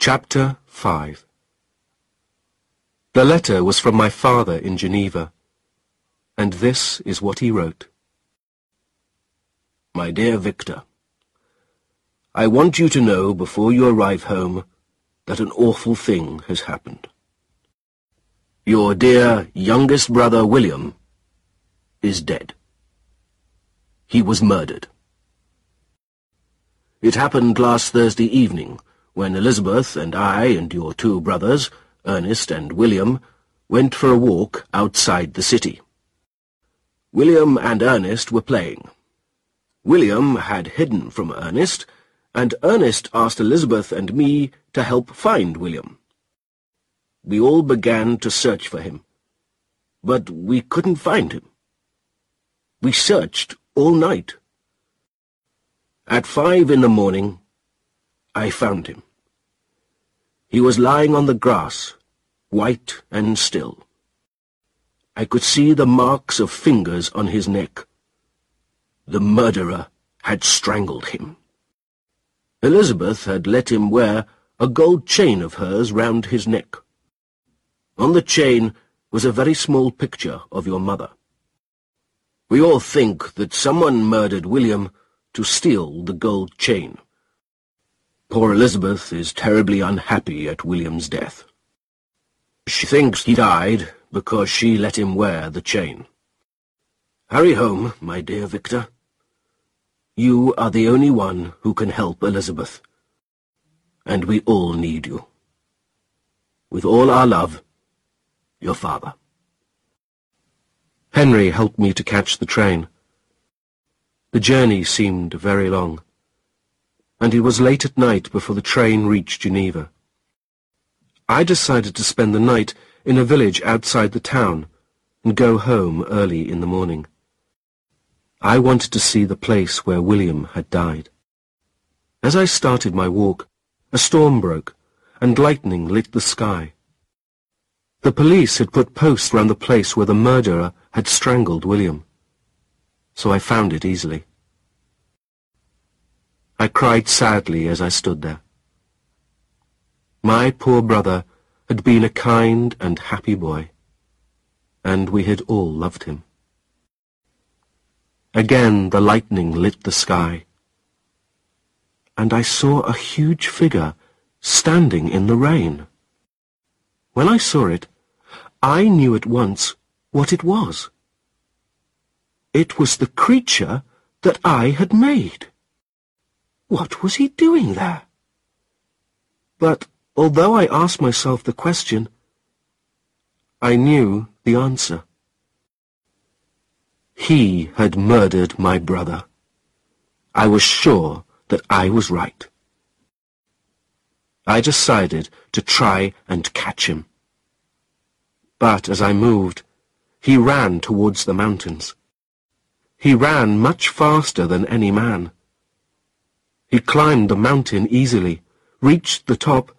Chapter 5 The letter was from my father in Geneva, and this is what he wrote. My dear Victor, I want you to know before you arrive home that an awful thing has happened. Your dear youngest brother William is dead. He was murdered. It happened last Thursday evening, when Elizabeth and I and your two brothers, Ernest and William, went for a walk outside the city. William and Ernest were playing. William had hidden from Ernest, and Ernest asked Elizabeth and me to help find William. We all began to search for him, but we couldn't find him. We searched all night. At five in the morning, I found him. He was lying on the grass, white and still. I could see the marks of fingers on his neck. The murderer had strangled him. Elizabeth had let him wear a gold chain of hers round his neck. On the chain was a very small picture of your mother. We all think that someone murdered William to steal the gold chain. Poor Elizabeth is terribly unhappy at William's death. She thinks he died because she let him wear the chain. Hurry home, my dear Victor. You are the only one who can help Elizabeth. And we all need you. With all our love, your father. Henry helped me to catch the train. The journey seemed very long and it was late at night before the train reached Geneva. I decided to spend the night in a village outside the town and go home early in the morning. I wanted to see the place where William had died. As I started my walk, a storm broke, and lightning lit the sky. The police had put posts round the place where the murderer had strangled William, so I found it easily. I cried sadly as I stood there. My poor brother had been a kind and happy boy, and we had all loved him. Again the lightning lit the sky, and I saw a huge figure standing in the rain. When I saw it, I knew at once what it was. It was the creature that I had made. What was he doing there? But although I asked myself the question, I knew the answer. He had murdered my brother. I was sure that I was right. I decided to try and catch him. But as I moved, he ran towards the mountains. He ran much faster than any man. He climbed the mountain easily, reached the top,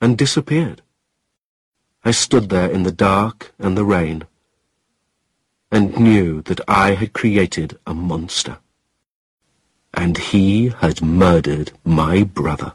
and disappeared. I stood there in the dark and the rain, and knew that I had created a monster, and he had murdered my brother.